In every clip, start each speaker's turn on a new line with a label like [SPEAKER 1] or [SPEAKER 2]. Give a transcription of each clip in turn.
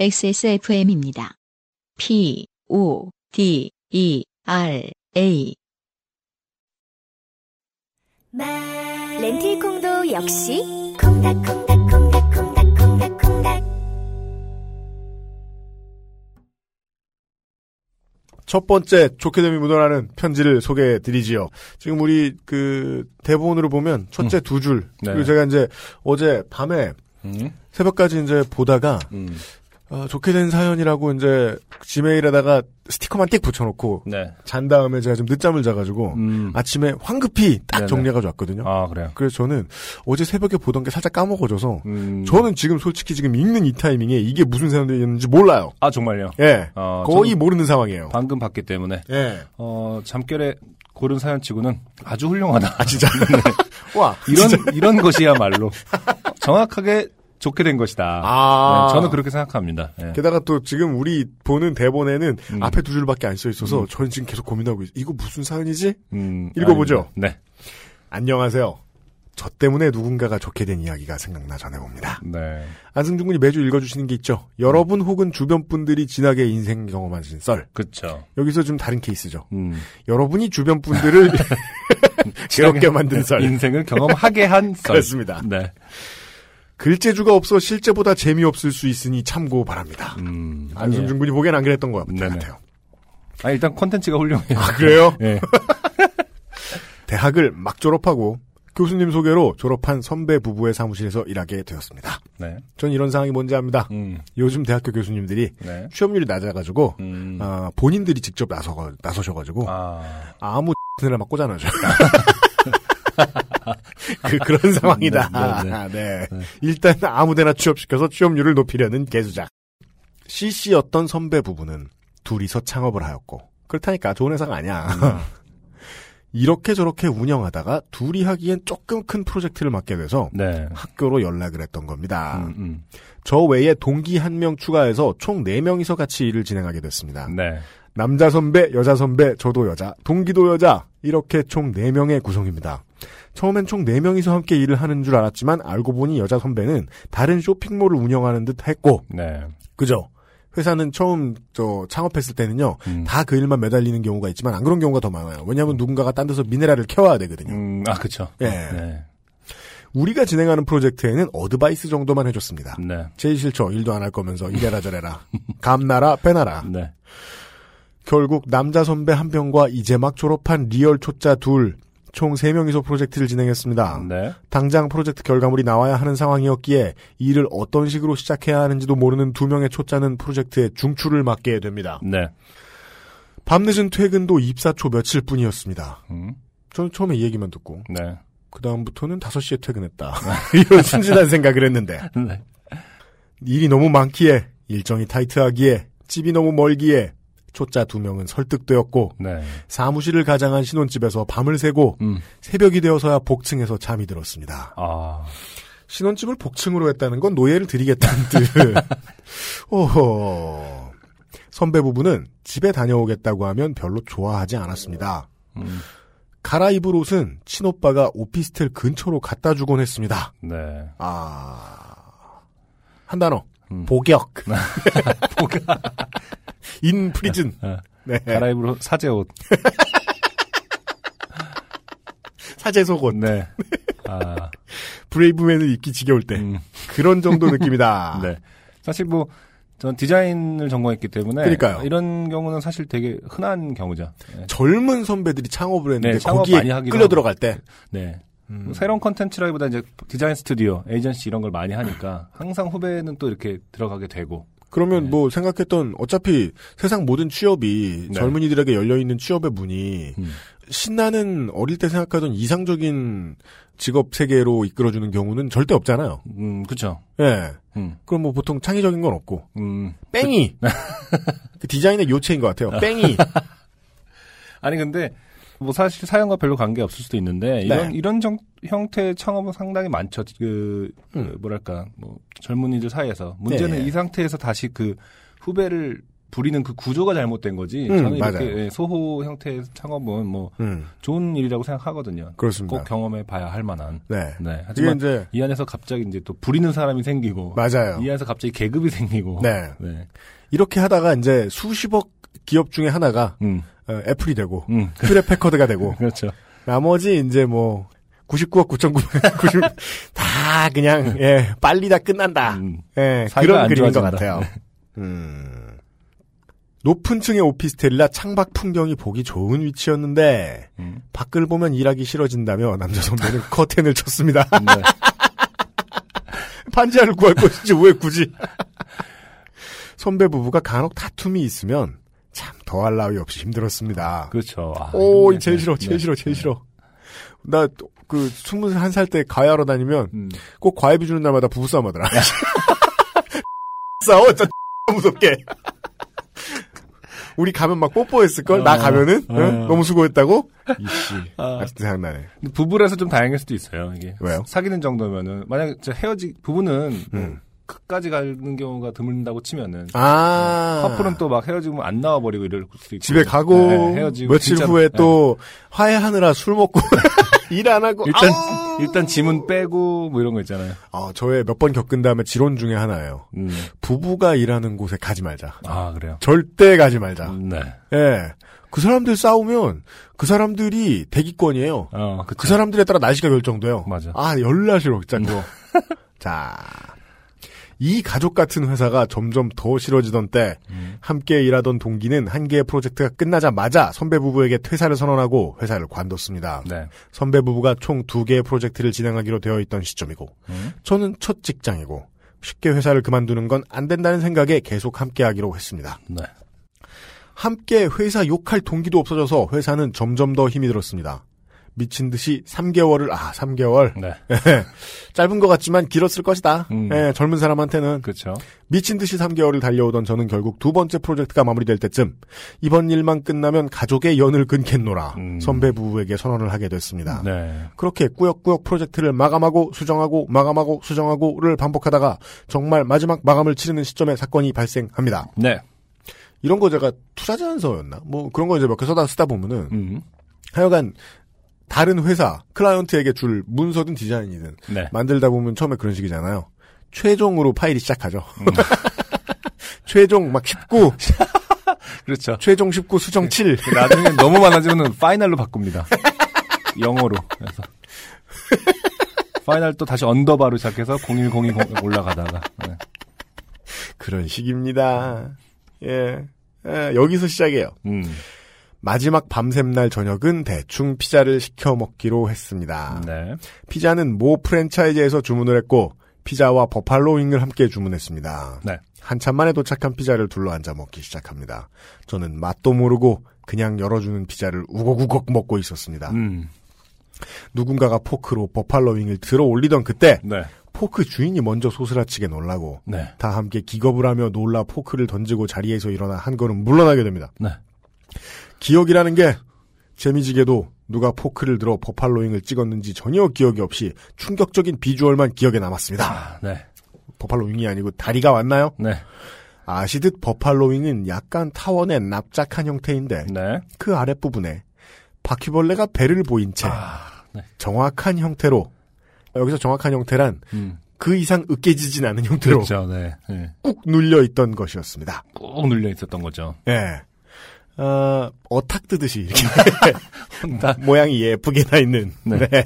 [SPEAKER 1] XSFM입니다. P, O, D, E, R, A.
[SPEAKER 2] 렌틸콩도 역시 콩닥콩닥콩닥콩닥콩닥콩닥
[SPEAKER 3] 첫 번째 좋게 됨이 묻어나는 편지를 소개해 드리지요. 지금 우리 그 대본으로 보면 첫째 두 줄.
[SPEAKER 4] 네.
[SPEAKER 3] 그리고 제가 이제 어제 밤에
[SPEAKER 4] 음.
[SPEAKER 3] 새벽까지 이제 보다가
[SPEAKER 4] 음.
[SPEAKER 3] 어, 좋게 된 사연이라고 이제 지메일에다가 스티커만 띡 붙여놓고
[SPEAKER 4] 네.
[SPEAKER 3] 잔 다음에 제가 좀 늦잠을 자가지고
[SPEAKER 4] 음.
[SPEAKER 3] 아침에 황급히 딱
[SPEAKER 4] 네네.
[SPEAKER 3] 정리해가지고 왔거든요.
[SPEAKER 4] 아, 그래요.
[SPEAKER 3] 그래서 저는 어제 새벽에 보던 게 살짝 까먹어져서
[SPEAKER 4] 음.
[SPEAKER 3] 저는 지금 솔직히 지금 읽는 이 타이밍에 이게 무슨 사연이었는지 몰라요.
[SPEAKER 4] 아, 정말요?
[SPEAKER 3] 예.
[SPEAKER 4] 어,
[SPEAKER 3] 거의 모르는 상황이에요.
[SPEAKER 4] 방금 봤기 때문에.
[SPEAKER 3] 예.
[SPEAKER 4] 어, 잠결에 고른 사연 치고는 아주 훌륭하다.
[SPEAKER 3] 아, 진짜. 와.
[SPEAKER 4] 이런,
[SPEAKER 3] 진짜.
[SPEAKER 4] 이런 것이야말로 정확하게 좋게 된 것이다.
[SPEAKER 3] 아.
[SPEAKER 4] 네, 저는 그렇게 생각합니다. 예.
[SPEAKER 3] 게다가 또 지금 우리 보는 대본에는
[SPEAKER 4] 음.
[SPEAKER 3] 앞에 두 줄밖에 안 써 있어서
[SPEAKER 4] 음.
[SPEAKER 3] 저는 지금 계속 고민하고 있어요. 이거 무슨 사연이지?
[SPEAKER 4] 음,
[SPEAKER 3] 읽어보죠.
[SPEAKER 4] 아닙니다. 네.
[SPEAKER 3] 안녕하세요. 저 때문에 누군가가 좋게 된 이야기가 생각나 전해봅니다.
[SPEAKER 4] 네.
[SPEAKER 3] 안승준 군이 매주 읽어주시는 게 있죠. 여러분 혹은 주변 분들이 진하게 인생 경험하신 썰.
[SPEAKER 4] 그쵸.
[SPEAKER 3] 여기서 좀 다른 케이스죠.
[SPEAKER 4] 음.
[SPEAKER 3] 여러분이 주변 분들을 괴롭게 만든 썰.
[SPEAKER 4] 인생을 경험하게 한 썰.
[SPEAKER 3] 그렇습니다.
[SPEAKER 4] 네.
[SPEAKER 3] 글재주가 없어 실제보다 재미없을 수 있으니 참고 바랍니다.
[SPEAKER 4] 음.
[SPEAKER 3] 안승준 군이 보기엔 안 그랬던 것. 같아요.
[SPEAKER 4] 아, 일단 콘텐츠가 훌륭해요.
[SPEAKER 3] 아, 그래요?
[SPEAKER 4] 예.
[SPEAKER 3] 대학을 막 졸업하고 교수님 소개로 졸업한 선배 부부의 사무실에서 일하게 되었습니다.
[SPEAKER 4] 네.
[SPEAKER 3] 전 이런 상황이 뭔지 압니다.
[SPEAKER 4] 음.
[SPEAKER 3] 요즘 대학교 교수님들이
[SPEAKER 4] 네.
[SPEAKER 3] 취업률이 낮아가지고
[SPEAKER 4] 음.
[SPEAKER 3] 아, 본인들이 직접 나서 나서셔가지고
[SPEAKER 4] 아.
[SPEAKER 3] 아무 X를 막 꽂아놔죠. 그, 그런 상황이다.
[SPEAKER 4] 네,
[SPEAKER 3] 네, 일단 아무데나 취업시켜서 취업률을 높이려는 개수작. CC였던 선배 부부는 둘이서 창업을 하였고 그렇다니까 좋은 회사가 아니야. 이렇게 저렇게 운영하다가 둘이 하기엔 조금 큰 프로젝트를 맡게 돼서
[SPEAKER 4] 네.
[SPEAKER 3] 학교로 연락을 했던 겁니다.
[SPEAKER 4] 음, 음.
[SPEAKER 3] 저 외에 동기 한 명 추가해서 총 4명이서 같이 일을 진행하게 됐습니다.
[SPEAKER 4] 네.
[SPEAKER 3] 남자 선배, 여자 선배, 저도 여자, 동기도 여자, 이렇게 총 4명의 구성입니다. 처음엔 총 4명이서 함께 일을 하는 줄 알았지만 알고 보니 여자 선배는 다른 쇼핑몰을 운영하는 듯 했고,
[SPEAKER 4] 네.
[SPEAKER 3] 그죠? 회사는 처음 저 창업했을 때는요,
[SPEAKER 4] 음.
[SPEAKER 3] 다그 일만 매달리는 경우가 있지만 안 그런 경우가 더 많아요. 왜냐하면 누군가가 딴 데서 미네랄을 캐와야 되거든요.
[SPEAKER 4] 음, 아, 그쵸.
[SPEAKER 3] 예.
[SPEAKER 4] 네.
[SPEAKER 3] 우리가 진행하는 프로젝트에는 advice 정도만 해줬습니다.
[SPEAKER 4] 네.
[SPEAKER 3] 제일 싫죠. 일도 안 할 거면서 이래라 저래라. 감 놔라 배 놔라.
[SPEAKER 4] 네.
[SPEAKER 3] 결국 남자 선배 한 명과 이제 막 졸업한 real 초짜 둘, 총 3명이서 프로젝트를 진행했습니다.
[SPEAKER 4] 네. 당장
[SPEAKER 3] 프로젝트 결과물이 나와야 하는 상황이었기에 일을 어떤 식으로 시작해야 하는지도 모르는 두 명의 초짜는 프로젝트의 중추를 맡게 됩니다.
[SPEAKER 4] 네.
[SPEAKER 3] 밤늦은 퇴근도 입사 초 며칠 뿐이었습니다.
[SPEAKER 4] 음.
[SPEAKER 3] 저는 처음에 이 얘기만 듣고
[SPEAKER 4] 네.
[SPEAKER 3] 그 다음부터는 5시에 퇴근했다. 이런 순진한 생각을 했는데
[SPEAKER 4] 네.
[SPEAKER 3] 일이 너무 많기에 일정이 타이트하기에 집이 너무 멀기에 초짜 두 명은 설득되었고
[SPEAKER 4] 네.
[SPEAKER 3] 사무실을 가장한 신혼집에서 밤을 새고
[SPEAKER 4] 음.
[SPEAKER 3] 새벽이 되어서야 복층에서 잠이 들었습니다.
[SPEAKER 4] 아.
[SPEAKER 3] 신혼집을 복층으로 했다는 건 노예를 드리겠다는 뜻. 오호. 선배 부부는 집에 다녀오겠다고 하면 별로 좋아하지 않았습니다.
[SPEAKER 4] 음.
[SPEAKER 3] 갈아입을 옷은 친오빠가 오피스텔 근처로 갖다 주곤 했습니다.
[SPEAKER 4] 네.
[SPEAKER 3] 아. 한 단어.
[SPEAKER 4] 음.
[SPEAKER 3] 복역. in prison.
[SPEAKER 4] 어.
[SPEAKER 3] 네.
[SPEAKER 4] 갈아입으로 사제 옷.
[SPEAKER 3] 사제 속옷.
[SPEAKER 4] 네. 아.
[SPEAKER 3] 브레이브맨을 입기 지겨울 때.
[SPEAKER 4] 음.
[SPEAKER 3] 그런 정도 느낌이다.
[SPEAKER 4] 네. 사실 뭐, 전 디자인을 전공했기 때문에.
[SPEAKER 3] 그러니까요.
[SPEAKER 4] 이런 경우는 사실 되게 흔한 경우죠. 네.
[SPEAKER 3] 젊은 선배들이 창업을 했는데
[SPEAKER 4] 네, 창업
[SPEAKER 3] 거기에 끌려. 들어갈 때.
[SPEAKER 4] 네.
[SPEAKER 3] 음.
[SPEAKER 4] 뭐 새로운 컨텐츠라기보다 이제 디자인 스튜디오, 에이전시 이런 걸 많이 하니까 항상 후배는 또 이렇게 들어가게 되고.
[SPEAKER 3] 그러면
[SPEAKER 4] 네.
[SPEAKER 3] 뭐 생각했던 어차피 세상 모든 취업이
[SPEAKER 4] 네.
[SPEAKER 3] 젊은이들에게 열려 있는 취업의 문이
[SPEAKER 4] 음.
[SPEAKER 3] 신나는 어릴 때 생각하던 이상적인 직업 세계로 이끌어주는 경우는 절대 없잖아요.
[SPEAKER 4] 음, 그쵸.
[SPEAKER 3] 예.
[SPEAKER 4] 음,
[SPEAKER 3] 그럼 뭐 보통 창의적인 건 없고
[SPEAKER 4] 음.
[SPEAKER 3] 뺑이 그 디자인의 요체인 것 같아요. 뺑이
[SPEAKER 4] 아니, 근데, 뭐 사실 사연과 별로 관계 없을 수도 있는데, 이런,
[SPEAKER 3] 네.
[SPEAKER 4] 이런 정- 형태의 창업은 상당히 많죠. 그, 그
[SPEAKER 3] 음.
[SPEAKER 4] 뭐랄까, 뭐, 젊은이들 사이에서. 문제는
[SPEAKER 3] 네.
[SPEAKER 4] 이 상태에서 다시 그 후배를 부리는 그 구조가 잘못된 거지.
[SPEAKER 3] 음,
[SPEAKER 4] 저는 이렇게
[SPEAKER 3] 맞아요.
[SPEAKER 4] 예, 소호 형태의 창업은 뭐
[SPEAKER 3] 음,
[SPEAKER 4] 좋은 일이라고 생각하거든요.
[SPEAKER 3] 그렇습니다.
[SPEAKER 4] 꼭 경험해 봐야 할 만한.
[SPEAKER 3] 네.
[SPEAKER 4] 네. 하지만
[SPEAKER 3] 이제
[SPEAKER 4] 이 안에서 갑자기 이제 또 부리는 사람이 생기고
[SPEAKER 3] 맞아요.
[SPEAKER 4] 이 안에서 갑자기 계급이 생기고
[SPEAKER 3] 네.
[SPEAKER 4] 네.
[SPEAKER 3] 이렇게 하다가 이제 수십억 기업 중에 하나가
[SPEAKER 4] 음.
[SPEAKER 3] 어, 애플이 되고
[SPEAKER 4] 음.
[SPEAKER 3] 휴대 패커드가 되고
[SPEAKER 4] 그렇죠.
[SPEAKER 3] 나머지 이제 뭐 99억 9,990 다 그냥 예 빨리 다 끝난다.
[SPEAKER 4] 음.
[SPEAKER 3] 예 그런
[SPEAKER 4] 안
[SPEAKER 3] 그림인 것. 같아요. 음. 높은 층의 오피스텔이라 창밖 풍경이 보기 좋은 위치였는데
[SPEAKER 4] 음.
[SPEAKER 3] 밖을 보면 일하기 싫어진다며 남자 선배는 커튼을 쳤습니다.
[SPEAKER 4] 네.
[SPEAKER 3] 반지하를 구할 것이지 왜 굳이? 선배 부부가 간혹 다툼이 있으면 참 더할 나위 없이 힘들었습니다.
[SPEAKER 4] 그렇죠. 아,
[SPEAKER 3] 오, 제일
[SPEAKER 4] 네.
[SPEAKER 3] 싫어, 제일
[SPEAKER 4] 네.
[SPEAKER 3] 싫어, 제일 싫어. 나, 그, 21살 때 과외하러 다니면,
[SPEAKER 4] 음.
[SPEAKER 3] 꼭 과외비 주는 날마다 부부싸움 하더라. 싸워, 진짜 무섭게. 우리 가면 막 뽀뽀했을걸? 나
[SPEAKER 4] 어,
[SPEAKER 3] 가면은?
[SPEAKER 4] 어.
[SPEAKER 3] 응? 너무 수고했다고? 이씨.
[SPEAKER 4] 아.
[SPEAKER 3] 아직도 생각나네.
[SPEAKER 4] 부부라서 좀 다행일 수도 있어요. 이게
[SPEAKER 3] 왜요?
[SPEAKER 4] 사귀는 정도면은 만약 저 헤어지 부부는 뭐
[SPEAKER 3] 음.
[SPEAKER 4] 끝까지 가는 경우가 드문다고 치면은
[SPEAKER 3] 아.
[SPEAKER 4] 커플은 또 막 헤어지면 안 나와 버리고 이럴 수도 있고
[SPEAKER 3] 집에 가고,
[SPEAKER 4] 네, 헤어지고
[SPEAKER 3] 며칠
[SPEAKER 4] 진짜-
[SPEAKER 3] 후에
[SPEAKER 4] 네.
[SPEAKER 3] 또, 화해하느라 술 먹고, 일 안 하고,
[SPEAKER 4] 일단! 일단 짐은 빼고 뭐 이런 거 있잖아요.
[SPEAKER 3] 아, 저의 몇 번 겪은 다음에 지론 중에 하나예요.
[SPEAKER 4] 음.
[SPEAKER 3] 부부가 일하는 곳에 가지 말자.
[SPEAKER 4] 아 그래요.
[SPEAKER 3] 절대 가지 말자.
[SPEAKER 4] 음, 네.
[SPEAKER 3] 예. 그 사람들 싸우면 그 사람들이 대기권이에요.
[SPEAKER 4] 어, 그쵸.
[SPEAKER 3] 그 사람들에 따라 날씨가 결정돼요.
[SPEAKER 4] 맞아.
[SPEAKER 3] 아, 열나 싫어, 진짜 그거. 자. 이 가족 같은 회사가 점점 더 싫어지던 때
[SPEAKER 4] 음.
[SPEAKER 3] 함께 일하던 동기는 한 개의 프로젝트가 끝나자마자 선배 부부에게 퇴사를 선언하고 회사를 관뒀습니다.
[SPEAKER 4] 네.
[SPEAKER 3] 선배 부부가 총 두 개의 프로젝트를 진행하기로 되어 있던 시점이고
[SPEAKER 4] 음.
[SPEAKER 3] 저는 첫 직장이고 쉽게 회사를 그만두는 건 안 된다는 생각에 계속 함께 하기로 했습니다.
[SPEAKER 4] 네.
[SPEAKER 3] 함께 회사 욕할 동기도 없어져서 회사는 점점 더 힘이 들었습니다. 미친 듯이 3개월을 아 3개월
[SPEAKER 4] 네.
[SPEAKER 3] 짧은 것 같지만 길었을 것이다.
[SPEAKER 4] 음.
[SPEAKER 3] 예, 젊은 사람한테는
[SPEAKER 4] 그렇죠.
[SPEAKER 3] 미친 듯이 3개월을 달려오던 저는 결국 두 번째 프로젝트가 마무리될 때쯤 이번 일만 끝나면 가족의 연을 끊겠노라
[SPEAKER 4] 음.
[SPEAKER 3] 선배 부부에게 선언을 하게 됐습니다.
[SPEAKER 4] 네.
[SPEAKER 3] 그렇게 꾸역꾸역 프로젝트를 마감하고 수정하고 마감하고 수정하고를 반복하다가 정말 마지막 마감을 치르는 시점에 사건이 발생합니다.
[SPEAKER 4] 네.
[SPEAKER 3] 이런 거 제가 투자 제안서였나? 뭐 그런 거 이제 몇 개 써다 쓰다 보면은
[SPEAKER 4] 음.
[SPEAKER 3] 하여간 다른 회사 클라이언트에게 줄 문서든 디자인이든
[SPEAKER 4] 네.
[SPEAKER 3] 만들다 보면 처음에 그런 식이잖아요. 최종으로 파일이 시작하죠.
[SPEAKER 4] 음.
[SPEAKER 3] 최종 막 19,
[SPEAKER 4] 그렇죠.
[SPEAKER 3] 최종 19 수정 7.
[SPEAKER 4] 나중에 너무 많아지면 final로 바꿉니다. 영어로. 그래서 final 또 다시 underbar로 시작해서 01020 올라가다가. 네.
[SPEAKER 3] 그런 식입니다. 예. 예, 여기서 시작이에요.
[SPEAKER 4] 음.
[SPEAKER 3] 마지막 밤샘날 저녁은 대충 피자를 시켜 먹기로 했습니다.
[SPEAKER 4] 네.
[SPEAKER 3] 피자는 모 프랜차이즈에서 주문을 했고 피자와 버팔로 윙을 함께 주문했습니다.
[SPEAKER 4] 네.
[SPEAKER 3] 한참 만에 도착한 피자를 둘러앉아 먹기 시작합니다. 저는 맛도 모르고 그냥 열어주는 피자를 우걱우걱 먹고 있었습니다.
[SPEAKER 4] 음.
[SPEAKER 3] 누군가가 포크로 버팔로 윙을 들어 올리던 그때
[SPEAKER 4] 네.
[SPEAKER 3] 포크 주인이 먼저 소스라치게 놀라고
[SPEAKER 4] 네.
[SPEAKER 3] 다 함께 기겁을 하며 놀라 포크를 던지고 자리에서 일어나 한 걸음 물러나게 됩니다.
[SPEAKER 4] 네.
[SPEAKER 3] 기억이라는 게 재미지게도 누가 포크를 들어 버팔로잉을 찍었는지 전혀 기억이 없이 충격적인 비주얼만 기억에 남았습니다.
[SPEAKER 4] 아, 네.
[SPEAKER 3] 버팔로잉이 아니고 다리가 왔나요?
[SPEAKER 4] 네.
[SPEAKER 3] 아시듯 버팔로잉은 약간 타원의 납작한 형태인데
[SPEAKER 4] 네.
[SPEAKER 3] 그 아랫부분에 바퀴벌레가 배를 보인 채
[SPEAKER 4] 아, 네.
[SPEAKER 3] 정확한 형태로 여기서 정확한 형태란
[SPEAKER 4] 음.
[SPEAKER 3] 그 이상 으깨지진 않은 형태로
[SPEAKER 4] 그렇죠. 네. 네.
[SPEAKER 3] 꾹 눌려 있던 것이었습니다.
[SPEAKER 4] 꾹 눌려 있었던 거죠.
[SPEAKER 3] 예. 어, 어탁 뜨듯이 이렇게. 모양이 예쁘게 나 있는.
[SPEAKER 4] 네.
[SPEAKER 3] 네.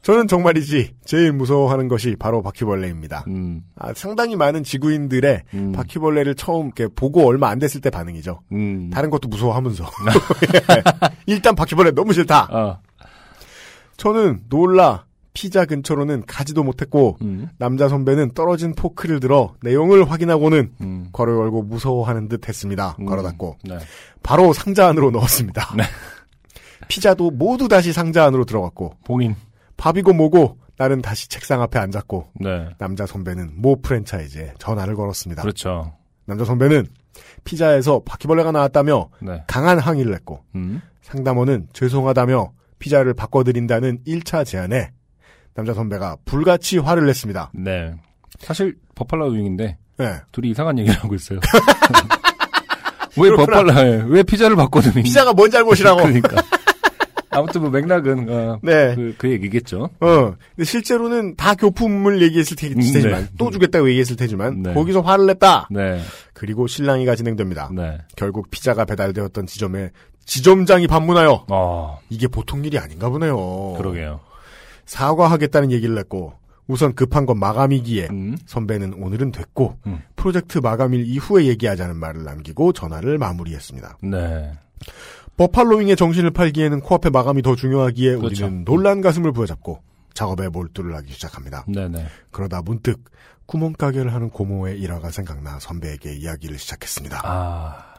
[SPEAKER 3] 저는 정말이지 제일 무서워하는 것이 바로 바퀴벌레입니다.
[SPEAKER 4] 음.
[SPEAKER 3] 아, 상당히 많은 지구인들의
[SPEAKER 4] 음.
[SPEAKER 3] 바퀴벌레를 처음 이렇게 보고 얼마 안 됐을 때 반응이죠.
[SPEAKER 4] 음.
[SPEAKER 3] 다른 것도 무서워하면서 예. 일단 바퀴벌레 너무 싫다.
[SPEAKER 4] 아.
[SPEAKER 3] 저는 놀라 피자 근처로는 가지도 못했고
[SPEAKER 4] 음.
[SPEAKER 3] 남자 선배는 떨어진 포크를 들어 내용을 확인하고는
[SPEAKER 4] 음.
[SPEAKER 3] 괄호 열고 무서워하는 듯 했습니다.
[SPEAKER 4] 음.
[SPEAKER 3] 괄호 닫고
[SPEAKER 4] 네.
[SPEAKER 3] 바로 상자 안으로 넣었습니다.
[SPEAKER 4] 네.
[SPEAKER 3] 피자도 모두 다시 상자 안으로 들어갔고
[SPEAKER 4] 봉인.
[SPEAKER 3] 밥이고 뭐고 나는 다시 책상 앞에 앉았고
[SPEAKER 4] 네.
[SPEAKER 3] 남자 선배는 모 프랜차이즈에 전화를 걸었습니다.
[SPEAKER 4] 그렇죠.
[SPEAKER 3] 남자 선배는 피자에서 바퀴벌레가 나왔다며
[SPEAKER 4] 네.
[SPEAKER 3] 강한 항의를 했고
[SPEAKER 4] 음.
[SPEAKER 3] 상담원은 죄송하다며 피자를 바꿔드린다는 1차 제안에 남자 선배가 불같이 화를 냈습니다.
[SPEAKER 4] 네. 사실 버팔라 윙인데
[SPEAKER 3] 예.
[SPEAKER 4] 둘이 이상한 얘기를 하고 있어요. 왜 버팔라 왜 피자를 바꿔드니?
[SPEAKER 3] 피자가 뭔 잘못이라고.
[SPEAKER 4] 그러니까. 아무튼 뭐 맥락은 어,
[SPEAKER 3] 네.
[SPEAKER 4] 그, 그 얘기겠죠.
[SPEAKER 3] 어. 근데 실제로는 다 교품을 얘기했을 테-
[SPEAKER 4] 음,
[SPEAKER 3] 테지만
[SPEAKER 4] 네.
[SPEAKER 3] 또 주겠다고 얘기했을 테지만
[SPEAKER 4] 네.
[SPEAKER 3] 거기서 화를 냈다.
[SPEAKER 4] 네,
[SPEAKER 3] 그리고 실랑이가 진행됩니다.
[SPEAKER 4] 네.
[SPEAKER 3] 결국 피자가 배달되었던 지점에 지점장이 방문하여
[SPEAKER 4] 어,
[SPEAKER 3] 이게 보통 일이 아닌가 보네요.
[SPEAKER 4] 그러게요.
[SPEAKER 3] 사과하겠다는 얘기를 했고 우선 급한 건 마감이기에
[SPEAKER 4] 음,
[SPEAKER 3] 선배는 오늘은 됐고
[SPEAKER 4] 음.
[SPEAKER 3] 프로젝트 마감일 이후에 얘기하자는 말을 남기고 전화를 마무리했습니다.
[SPEAKER 4] 네.
[SPEAKER 3] 버팔로윙의 정신을 팔기에는 코앞의 마감이 더 중요하기에
[SPEAKER 4] 그렇죠.
[SPEAKER 3] 우리는 놀란 가슴을 부여잡고 작업에 몰두를 하기 시작합니다.
[SPEAKER 4] 네네.
[SPEAKER 3] 그러다 문득 구멍가게를 하는 고모의 일화가 생각나 선배에게 이야기를 시작했습니다.
[SPEAKER 4] 아,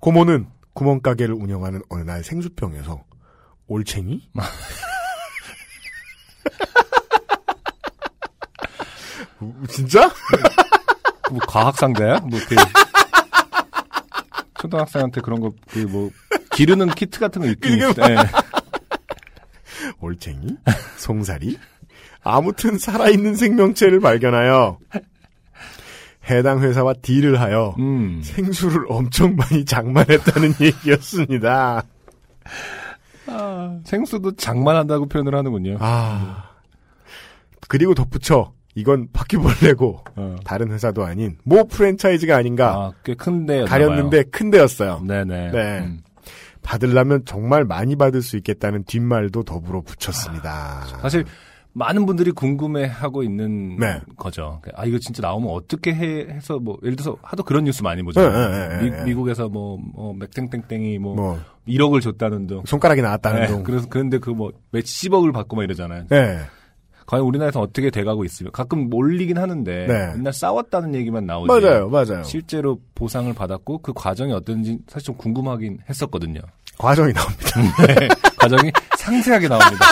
[SPEAKER 3] 고모는 구멍가게를 운영하는 어느 날 생수병에서 올챙이? 진짜?
[SPEAKER 4] 뭐 과학상자야? 뭐 그, 초등학생한테 그런 거, 그 뭐, 기르는 키트 같은 거 있긴 있어. 네.
[SPEAKER 3] 올챙이? 송사리? 아무튼 살아있는 생명체를 발견하여 해당 회사와 딜을 하여
[SPEAKER 4] 음.
[SPEAKER 3] 생수를 엄청 많이 장만했다는 얘기였습니다.
[SPEAKER 4] 생수도 장만한다고 표현을 하는군요.
[SPEAKER 3] 아. 그리고 덧붙여 이건 바퀴벌레고
[SPEAKER 4] 어.
[SPEAKER 3] 다른 회사도 아닌 모 프랜차이즈가 아닌가
[SPEAKER 4] 아, 꽤 큰데.
[SPEAKER 3] 가렸는데 큰 데였어요.
[SPEAKER 4] 네네.
[SPEAKER 3] 네.
[SPEAKER 4] 음.
[SPEAKER 3] 받으려면 정말 많이 받을 수 있겠다는 뒷말도 더불어 붙였습니다.
[SPEAKER 4] 사실, 많은 분들이 궁금해하고 있는
[SPEAKER 3] 네.
[SPEAKER 4] 거죠. 아 이거 진짜 나오면 어떻게 해, 해서 뭐 예를 들어서 하도 그런 뉴스 많이 보잖아요.
[SPEAKER 3] 네, 네, 네, 네.
[SPEAKER 4] 미, 국에서 뭐 뭐 맥땡땡땡이 뭐,
[SPEAKER 3] 뭐
[SPEAKER 4] 1억을 줬다는 등.
[SPEAKER 3] 손가락이 나왔다는
[SPEAKER 4] 네,
[SPEAKER 3] 둥.
[SPEAKER 4] 그래서 그런데 그 뭐 몇십억을 받고 막 이러잖아요.
[SPEAKER 3] 네.
[SPEAKER 4] 과연 우리나라에서 어떻게 돼가고 있으면 가끔 몰리긴 하는데
[SPEAKER 3] 네.
[SPEAKER 4] 맨날 싸웠다는 얘기만 나오지.
[SPEAKER 3] 맞아요, 맞아요.
[SPEAKER 4] 실제로 보상을 받았고 그 과정이 어떤지 사실 좀 궁금하긴 했었거든요.
[SPEAKER 3] 과정이 나옵니다.
[SPEAKER 4] 네, 과정이 상세하게 나옵니다.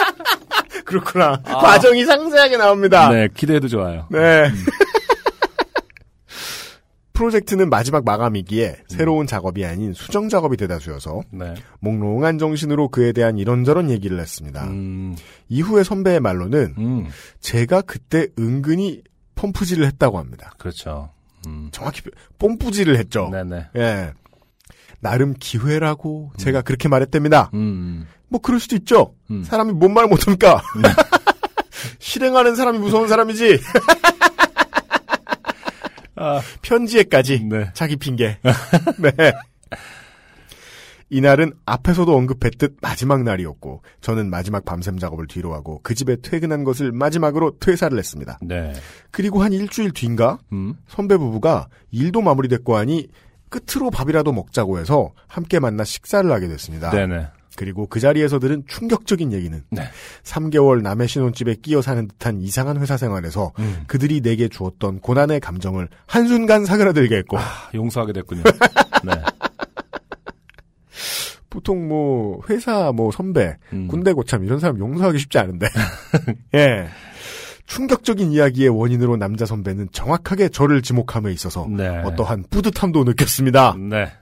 [SPEAKER 3] 그렇구나. 과정이 상세하게 나옵니다.
[SPEAKER 4] 아. 네, 기대해도 좋아요.
[SPEAKER 3] 네. 프로젝트는 마지막 마감이기에 새로운 작업이 아닌 수정 작업이 대다수여서
[SPEAKER 4] 네.
[SPEAKER 3] 몽롱한 정신으로 그에 대한 이런저런 얘기를 했습니다.
[SPEAKER 4] 음,
[SPEAKER 3] 이후에 선배의 말로는
[SPEAKER 4] 음,
[SPEAKER 3] 제가 그때 은근히 펌프질을 했다고 합니다.
[SPEAKER 4] 그렇죠. 음,
[SPEAKER 3] 정확히 뽐뿌질을 했죠.
[SPEAKER 4] 네네.
[SPEAKER 3] 예. 나름 기회라고 제가 그렇게 말했답니다.
[SPEAKER 4] 음,
[SPEAKER 3] 뭐 그럴 수도 있죠.
[SPEAKER 4] 음.
[SPEAKER 3] 사람이 뭔 말 못합니까? 실행하는 사람이 무서운 사람이지.
[SPEAKER 4] 아,
[SPEAKER 3] 편지에까지
[SPEAKER 4] 네.
[SPEAKER 3] 자기 핑계. 네. 이날은 앞에서도 언급했듯 마지막 날이었고 저는 마지막 밤샘 작업을 뒤로 하고 그 집에 퇴근한 것을 마지막으로 퇴사를 했습니다.
[SPEAKER 4] 네.
[SPEAKER 3] 그리고 한 일주일 뒤인가
[SPEAKER 4] 음,
[SPEAKER 3] 선배 부부가 일도 마무리됐고 하니 끝으로 밥이라도 먹자고 해서 함께 만나 식사를 하게 됐습니다.
[SPEAKER 4] 네네.
[SPEAKER 3] 그리고 그 자리에서 들은 충격적인 얘기는
[SPEAKER 4] 네.
[SPEAKER 3] 3개월 남의 신혼집에 끼어 사는 듯한 이상한 회사 생활에서
[SPEAKER 4] 음.
[SPEAKER 3] 그들이 내게 주었던 고난의 감정을 한순간 사그라들게 했고
[SPEAKER 4] 아, 용서하게 됐군요. 네.
[SPEAKER 3] 보통 뭐 회사 뭐 선배
[SPEAKER 4] 음.
[SPEAKER 3] 군대 고참 이런 사람 용서하기 쉽지 않은데 예 충격적인 이야기의 원인으로 남자 선배는 정확하게 저를 지목함에 있어서
[SPEAKER 4] 네.
[SPEAKER 3] 어떠한 뿌듯함도 느꼈습니다.
[SPEAKER 4] 네.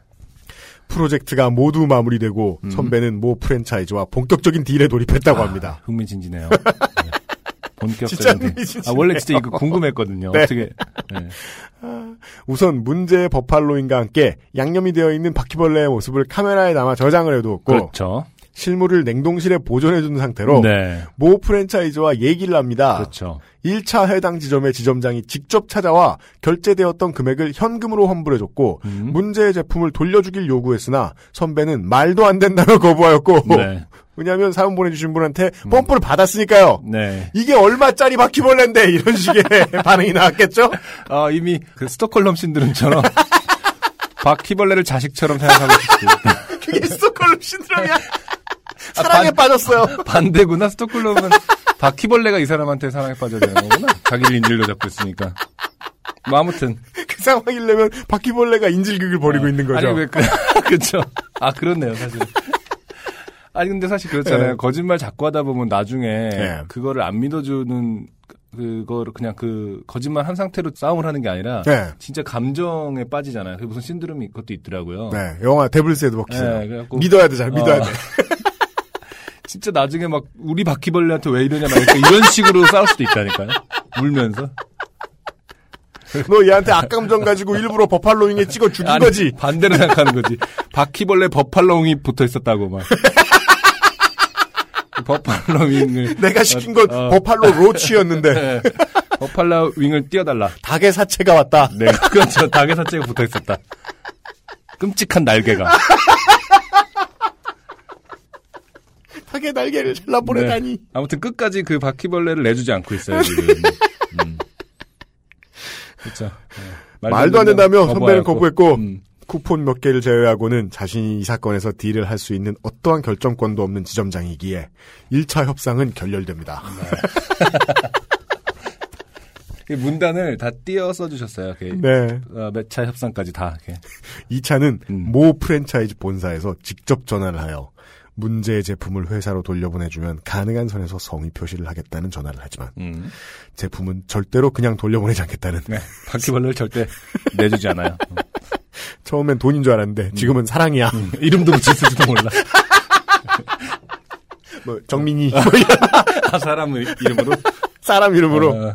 [SPEAKER 3] 프로젝트가 모두 마무리되고
[SPEAKER 4] 음.
[SPEAKER 3] 선배는 모 프랜차이즈와 본격적인 딜에 돌입했다고
[SPEAKER 4] 아,
[SPEAKER 3] 합니다.
[SPEAKER 4] 흥미진진해요. 네. 본격적인. 아, 원래 진짜 이거 궁금했거든요.
[SPEAKER 3] 네.
[SPEAKER 4] 어떻게. 네.
[SPEAKER 3] 우선 문제의 버팔로인과 함께 양념이 되어 있는 바퀴벌레의 모습을 카메라에 담아 저장을 해두었고
[SPEAKER 4] 그렇죠.
[SPEAKER 3] 실물을 냉동실에 보존해둔 상태로
[SPEAKER 4] 네.
[SPEAKER 3] 모 프랜차이즈와 얘기를 합니다.
[SPEAKER 4] 그렇죠.
[SPEAKER 3] 1차 해당 지점의 지점장이 직접 찾아와 결제되었던 금액을 현금으로 환불해줬고
[SPEAKER 4] 음.
[SPEAKER 3] 문제의 제품을 돌려주길 요구했으나 선배는 말도 안 된다며 거부하였고
[SPEAKER 4] 네.
[SPEAKER 3] 왜냐하면 사연 보내주신 분한테 펌프를 받았으니까요.
[SPEAKER 4] 네.
[SPEAKER 3] 이게 얼마짜리 바퀴벌레인데 이런 식의 반응이 나왔겠죠?
[SPEAKER 4] 아, 이미 그 스톡홀름 신드롬처럼 바퀴벌레를 자식처럼 생각하고 있어요.
[SPEAKER 3] 그게 스톡홀름 신드롬이야. 사랑에
[SPEAKER 4] 반-
[SPEAKER 3] 빠졌어요.
[SPEAKER 4] 반대구나. 스톡홀름은 바퀴벌레가 이 사람한테 사랑에 빠져야 되는 거구나. 자기를 인질로 잡고 있으니까. 뭐 아무튼
[SPEAKER 3] 그 상황이려면 바퀴벌레가 인질극을 벌이고 있는 거죠.
[SPEAKER 4] 아니 왜 그, 그렇죠. 아 그렇네요, 사실. 아니 근데 사실 그렇잖아요.
[SPEAKER 3] 네.
[SPEAKER 4] 거짓말 자꾸 하다 보면 나중에
[SPEAKER 3] 네.
[SPEAKER 4] 그거를 안 믿어주는 그거를 그냥 그 거짓말 한 상태로 싸움을 하는 게 아니라
[SPEAKER 3] 네.
[SPEAKER 4] 진짜 감정에 빠지잖아요. 그 무슨 신드롬이 그것도 있더라고요.
[SPEAKER 3] 네, 영화 데블스 애드버킷.
[SPEAKER 4] 네,
[SPEAKER 3] 믿어야 되잖아, 믿어야
[SPEAKER 4] 어.
[SPEAKER 3] 돼.
[SPEAKER 4] 진짜 나중에 막 우리 바퀴벌레한테 왜 이러냐 막 이렇게 이런 식으로 싸울 수도 있다니까요. 울면서.
[SPEAKER 3] 너 얘한테 악감정 가지고 일부러 버팔로잉에 찍어 죽인
[SPEAKER 4] 아니,
[SPEAKER 3] 거지.
[SPEAKER 4] 반대로 생각하는 거지. 바퀴벌레 버팔로윙이 붙어 있었다고 막. 그 버팔로윙을
[SPEAKER 3] 내가 시킨 건
[SPEAKER 4] 어.
[SPEAKER 3] 버팔로 로치였는데
[SPEAKER 4] 네. 버팔로 윙을 띄워달라.
[SPEAKER 3] 닭의 사체가 왔다.
[SPEAKER 4] 네, 그렇죠. 닭의 사체가 붙어 있었다. 끔찍한 날개가.
[SPEAKER 3] 닭의 날개를 잘라 보내다니.
[SPEAKER 4] 네. 아무튼 끝까지 그 바퀴벌레를 내주지 않고 있어요 지금. 음. 그렇죠. 네.
[SPEAKER 3] 말도 안 된다며 선배는. 거부했고
[SPEAKER 4] 음.
[SPEAKER 3] 쿠폰 몇 개를 제외하고는 자신이 이 사건에서 딜을 할 수 있는 어떠한 결정권도 없는 지점장이기에 1차 협상은 결렬됩니다.
[SPEAKER 4] 이 문단을 다 띄어 써주셨어요. 그
[SPEAKER 3] 네.
[SPEAKER 4] 어, 매차 협상까지 다. 이렇게.
[SPEAKER 3] 2차는
[SPEAKER 4] 음.
[SPEAKER 3] 모 프랜차이즈 본사에서 직접 전화를 하여 문제의 제품을 회사로 돌려보내주면 가능한 선에서 성의 표시를 하겠다는 전화를 하지만
[SPEAKER 4] 음.
[SPEAKER 3] 제품은 절대로 그냥 돌려보내지 않겠다는
[SPEAKER 4] 네. 바퀴벌레를 절대 내주지 않아요. 음.
[SPEAKER 3] 처음엔 돈인 줄 알았는데 지금은 사랑이야.
[SPEAKER 4] 이름도 붙였을지도 몰라.
[SPEAKER 3] 뭐 정민이
[SPEAKER 4] 어.
[SPEAKER 3] 뭐
[SPEAKER 4] 아, 사람 이름으로.
[SPEAKER 3] 사람 이름으로
[SPEAKER 4] 어,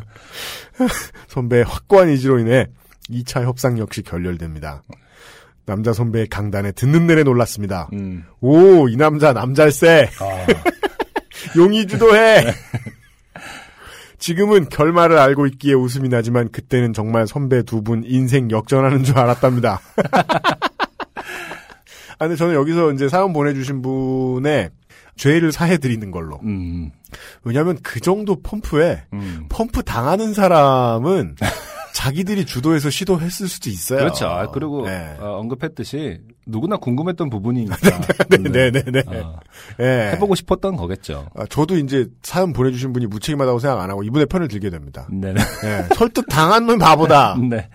[SPEAKER 3] 선배의 확고한 의지로 인해 2차 협상 역시 결렬됩니다. 남자 선배의 강단에 듣는 내내 놀랐습니다.
[SPEAKER 4] 음.
[SPEAKER 3] 오, 이 남자 남잘세.
[SPEAKER 4] 아,
[SPEAKER 3] 용이 주도해. 지금은 결말을 알고 있기에 웃음이 나지만 그때는 정말 선배 두 분 인생 역전하는 줄 알았답니다. 아, 근데 저는 여기서 이제 사연 보내주신 분의 죄를 사해드리는 걸로.
[SPEAKER 4] 음.
[SPEAKER 3] 왜냐하면 그 정도 펌프에
[SPEAKER 4] 음.
[SPEAKER 3] 펌프 당하는 사람은 자기들이 주도해서 시도했을 수도 있어요.
[SPEAKER 4] 그렇죠. 아, 그리고
[SPEAKER 3] 네.
[SPEAKER 4] 어, 언급했듯이 누구나 궁금했던 부분이니까.
[SPEAKER 3] 네네네.
[SPEAKER 4] 어,
[SPEAKER 3] 예.
[SPEAKER 4] 해보고 싶었던 거겠죠.
[SPEAKER 3] 아, 저도 이제 사연 보내주신 분이 무책임하다고 생각 안 하고 이분의 편을 들게 됩니다.
[SPEAKER 4] 네네.
[SPEAKER 3] 예. 설득 당한 놈 바보다.
[SPEAKER 4] 네.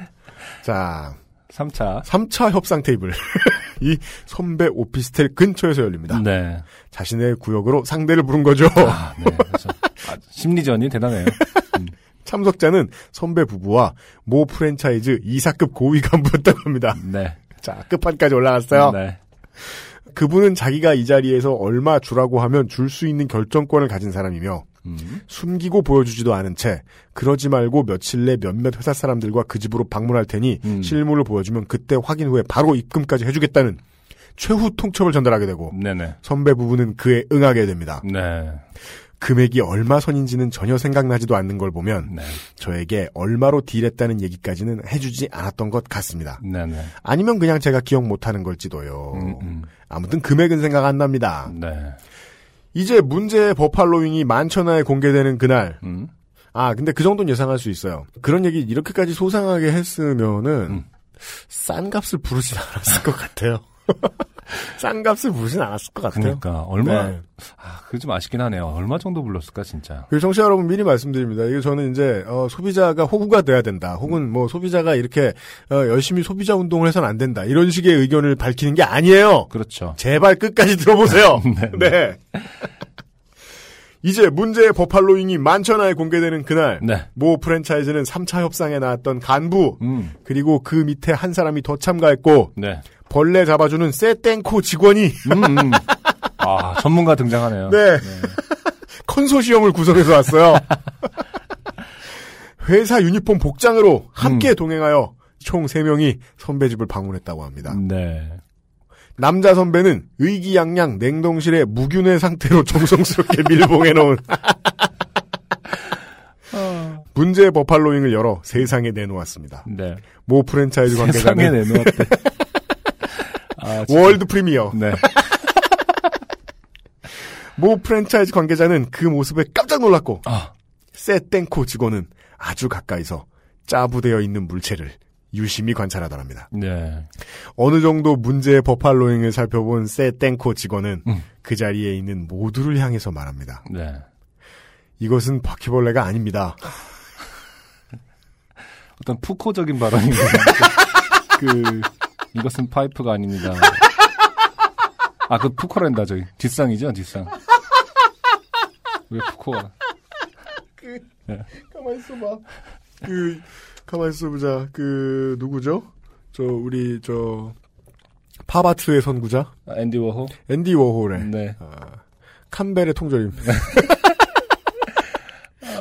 [SPEAKER 3] 자,
[SPEAKER 4] 3차.
[SPEAKER 3] 3차 협상 테이블. 이 선배 오피스텔 근처에서 열립니다.
[SPEAKER 4] 네.
[SPEAKER 3] 자신의 구역으로 상대를 부른 거죠.
[SPEAKER 4] 아, 네. 아, 심리전이 대단해요. 음.
[SPEAKER 3] 참석자는 선배 부부와 모 프랜차이즈 이사급 고위 간부였다고 합니다.
[SPEAKER 4] 네.
[SPEAKER 3] 자, 끝판까지 올라갔어요.
[SPEAKER 4] 네.
[SPEAKER 3] 그분은 자기가 이 자리에서 얼마 주라고 하면 줄 수 있는 결정권을 가진 사람이며
[SPEAKER 4] 음.
[SPEAKER 3] 숨기고 보여주지도 않은 채 그러지 말고 며칠 내 몇몇 회사 사람들과 그 집으로 방문할 테니
[SPEAKER 4] 음.
[SPEAKER 3] 실물을 보여주면 그때 확인 후에 바로 입금까지 해주겠다는 최후 통첩을 전달하게 되고
[SPEAKER 4] 네네.
[SPEAKER 3] 선배 부부는 그에 응하게 됩니다.
[SPEAKER 4] 네.
[SPEAKER 3] 금액이 얼마 선인지는 전혀 생각나지도 않는 걸 보면
[SPEAKER 4] 네.
[SPEAKER 3] 저에게 얼마로 딜했다는 얘기까지는 해주지 않았던 것 같습니다.
[SPEAKER 4] 네 네.
[SPEAKER 3] 아니면 그냥 제가 기억 못하는 걸지도요.
[SPEAKER 4] 음, 음.
[SPEAKER 3] 아무튼 금액은 생각 안 납니다.
[SPEAKER 4] 네.
[SPEAKER 3] 이제 문제의 버팔로잉이 만천하에 공개되는 그날
[SPEAKER 4] 음.
[SPEAKER 3] 아, 근데 그 정도는 예상할 수 있어요. 그런 얘기 이렇게까지 소상하게 했으면은
[SPEAKER 4] 음.
[SPEAKER 3] 싼 값을 부르진 않았을 것 같아요. 싼 값을 부르진 않았을 것 같아요.
[SPEAKER 4] 그러니까 얼마
[SPEAKER 3] 네.
[SPEAKER 4] 아, 그게 좀 아쉽긴 하네요. 얼마 정도 불렀을까 진짜.
[SPEAKER 3] 그리고 청취자 여러분 미리 말씀드립니다. 이거 저는 이제 어, 소비자가 호구가 돼야 된다. 혹은 뭐 소비자가 이렇게 어, 열심히 소비자 운동을 해서는 안 된다. 이런 식의 의견을 밝히는 게 아니에요.
[SPEAKER 4] 그렇죠.
[SPEAKER 3] 제발 끝까지 들어보세요.
[SPEAKER 4] 네,
[SPEAKER 3] 네. 이제 문제의 버팔로잉이 만천하에 공개되는 그날
[SPEAKER 4] 네.
[SPEAKER 3] 모 프랜차이즈는 3차 협상에 나왔던 간부
[SPEAKER 4] 음.
[SPEAKER 3] 그리고 그 밑에 한 사람이 더 참가했고
[SPEAKER 4] 네.
[SPEAKER 3] 벌레 잡아주는 세땡코 직원이
[SPEAKER 4] 음, 음. 아, 전문가 등장하네요.
[SPEAKER 3] 네. 컨소시엄을 구성해서 왔어요. 회사 유니폼 복장으로 함께
[SPEAKER 4] 음.
[SPEAKER 3] 동행하여 총 3명이 선배 집을 방문했다고 합니다.
[SPEAKER 4] 네.
[SPEAKER 3] 남자 선배는 의기양양 냉동실에 무균의 상태로 정성스럽게 밀봉해놓은 문제의 버팔로잉을 열어 세상에 내놓았습니다.
[SPEAKER 4] 네.
[SPEAKER 3] 모 프랜차이즈
[SPEAKER 4] 세상에
[SPEAKER 3] 관계자는
[SPEAKER 4] 내놓았대. 아.
[SPEAKER 3] world premiere
[SPEAKER 4] 네.
[SPEAKER 3] 모 프랜차이즈 관계자는 그 모습에 깜짝 놀랐고
[SPEAKER 4] 아,
[SPEAKER 3] 세땡코 직원은 아주 가까이서 짜부되어 있는 물체를 유심히 관찰하더랍니다.
[SPEAKER 4] 네.
[SPEAKER 3] 어느 정도 문제의 버팔로 윙을 살펴본 세땡코 직원은
[SPEAKER 4] 음.
[SPEAKER 3] 그 자리에 있는 모두를 향해서 말합니다.
[SPEAKER 4] 네.
[SPEAKER 3] 이것은 바퀴벌레가 아닙니다.
[SPEAKER 4] 어떤 푸코적인 발언인 것 그, 이것은 파이프가 아닙니다. 아, 그 푸코랜다, 저기. 뒷상이죠, 뒷상. 왜 푸코가.
[SPEAKER 3] 가만 있어봐. 그 가만 있어보자. 그 누구죠? 저 우리 저 팝아트의 선구자
[SPEAKER 4] 아, 앤디 워호?
[SPEAKER 3] 앤디 워홀의
[SPEAKER 4] 네.
[SPEAKER 3] 아, 캄벨의 통조림.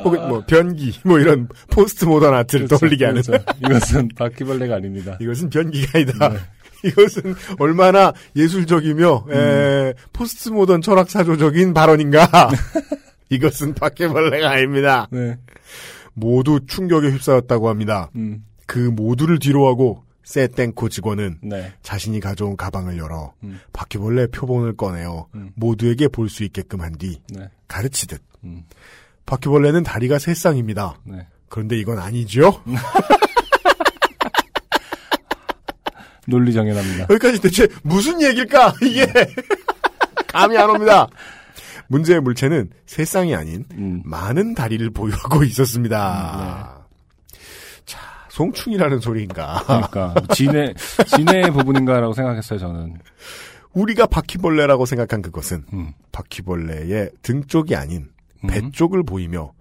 [SPEAKER 3] 혹은 뭐 변기 뭐 이런 post modern art를
[SPEAKER 4] 그렇죠,
[SPEAKER 3] 떠올리게 하는
[SPEAKER 4] 그렇죠. 이것은 바퀴벌레가 아닙니다.
[SPEAKER 3] 이것은 변기가 아니다.
[SPEAKER 4] 네.
[SPEAKER 3] 이것은 얼마나 예술적이며
[SPEAKER 4] 음.
[SPEAKER 3] 에, post modern 철학 사조적인 발언인가. 이것은 바퀴벌레가 아닙니다.
[SPEAKER 4] 네.
[SPEAKER 3] 모두 충격에 휩싸였다고 합니다.
[SPEAKER 4] 음.
[SPEAKER 3] 그 모두를 뒤로하고 세땡코 직원은
[SPEAKER 4] 네.
[SPEAKER 3] 자신이 가져온 가방을 열어
[SPEAKER 4] 음.
[SPEAKER 3] 바퀴벌레 표본을 꺼내어
[SPEAKER 4] 음.
[SPEAKER 3] 모두에게 볼 수 있게끔 한뒤
[SPEAKER 4] 네.
[SPEAKER 3] 가르치듯
[SPEAKER 4] 음.
[SPEAKER 3] 바퀴벌레는 다리가 세 쌍입니다.
[SPEAKER 4] 네.
[SPEAKER 3] 그런데 이건 아니죠?
[SPEAKER 4] 논리 정연합니다.
[SPEAKER 3] 여기까지 대체 무슨 얘기일까? 이게 감이 안 옵니다. 문제의 물체는 세 쌍이 아닌
[SPEAKER 4] 음.
[SPEAKER 3] 많은 다리를 보유하고 있었습니다. 자, 송충이라는 소리인가?
[SPEAKER 4] 그러니까 진해 진해 부분인가라고 생각했어요 저는.
[SPEAKER 3] 우리가 바퀴벌레라고 생각한 그것은
[SPEAKER 4] 음.
[SPEAKER 3] 바퀴벌레의 등 쪽이 아닌 배
[SPEAKER 4] 음.
[SPEAKER 3] 쪽을 보이며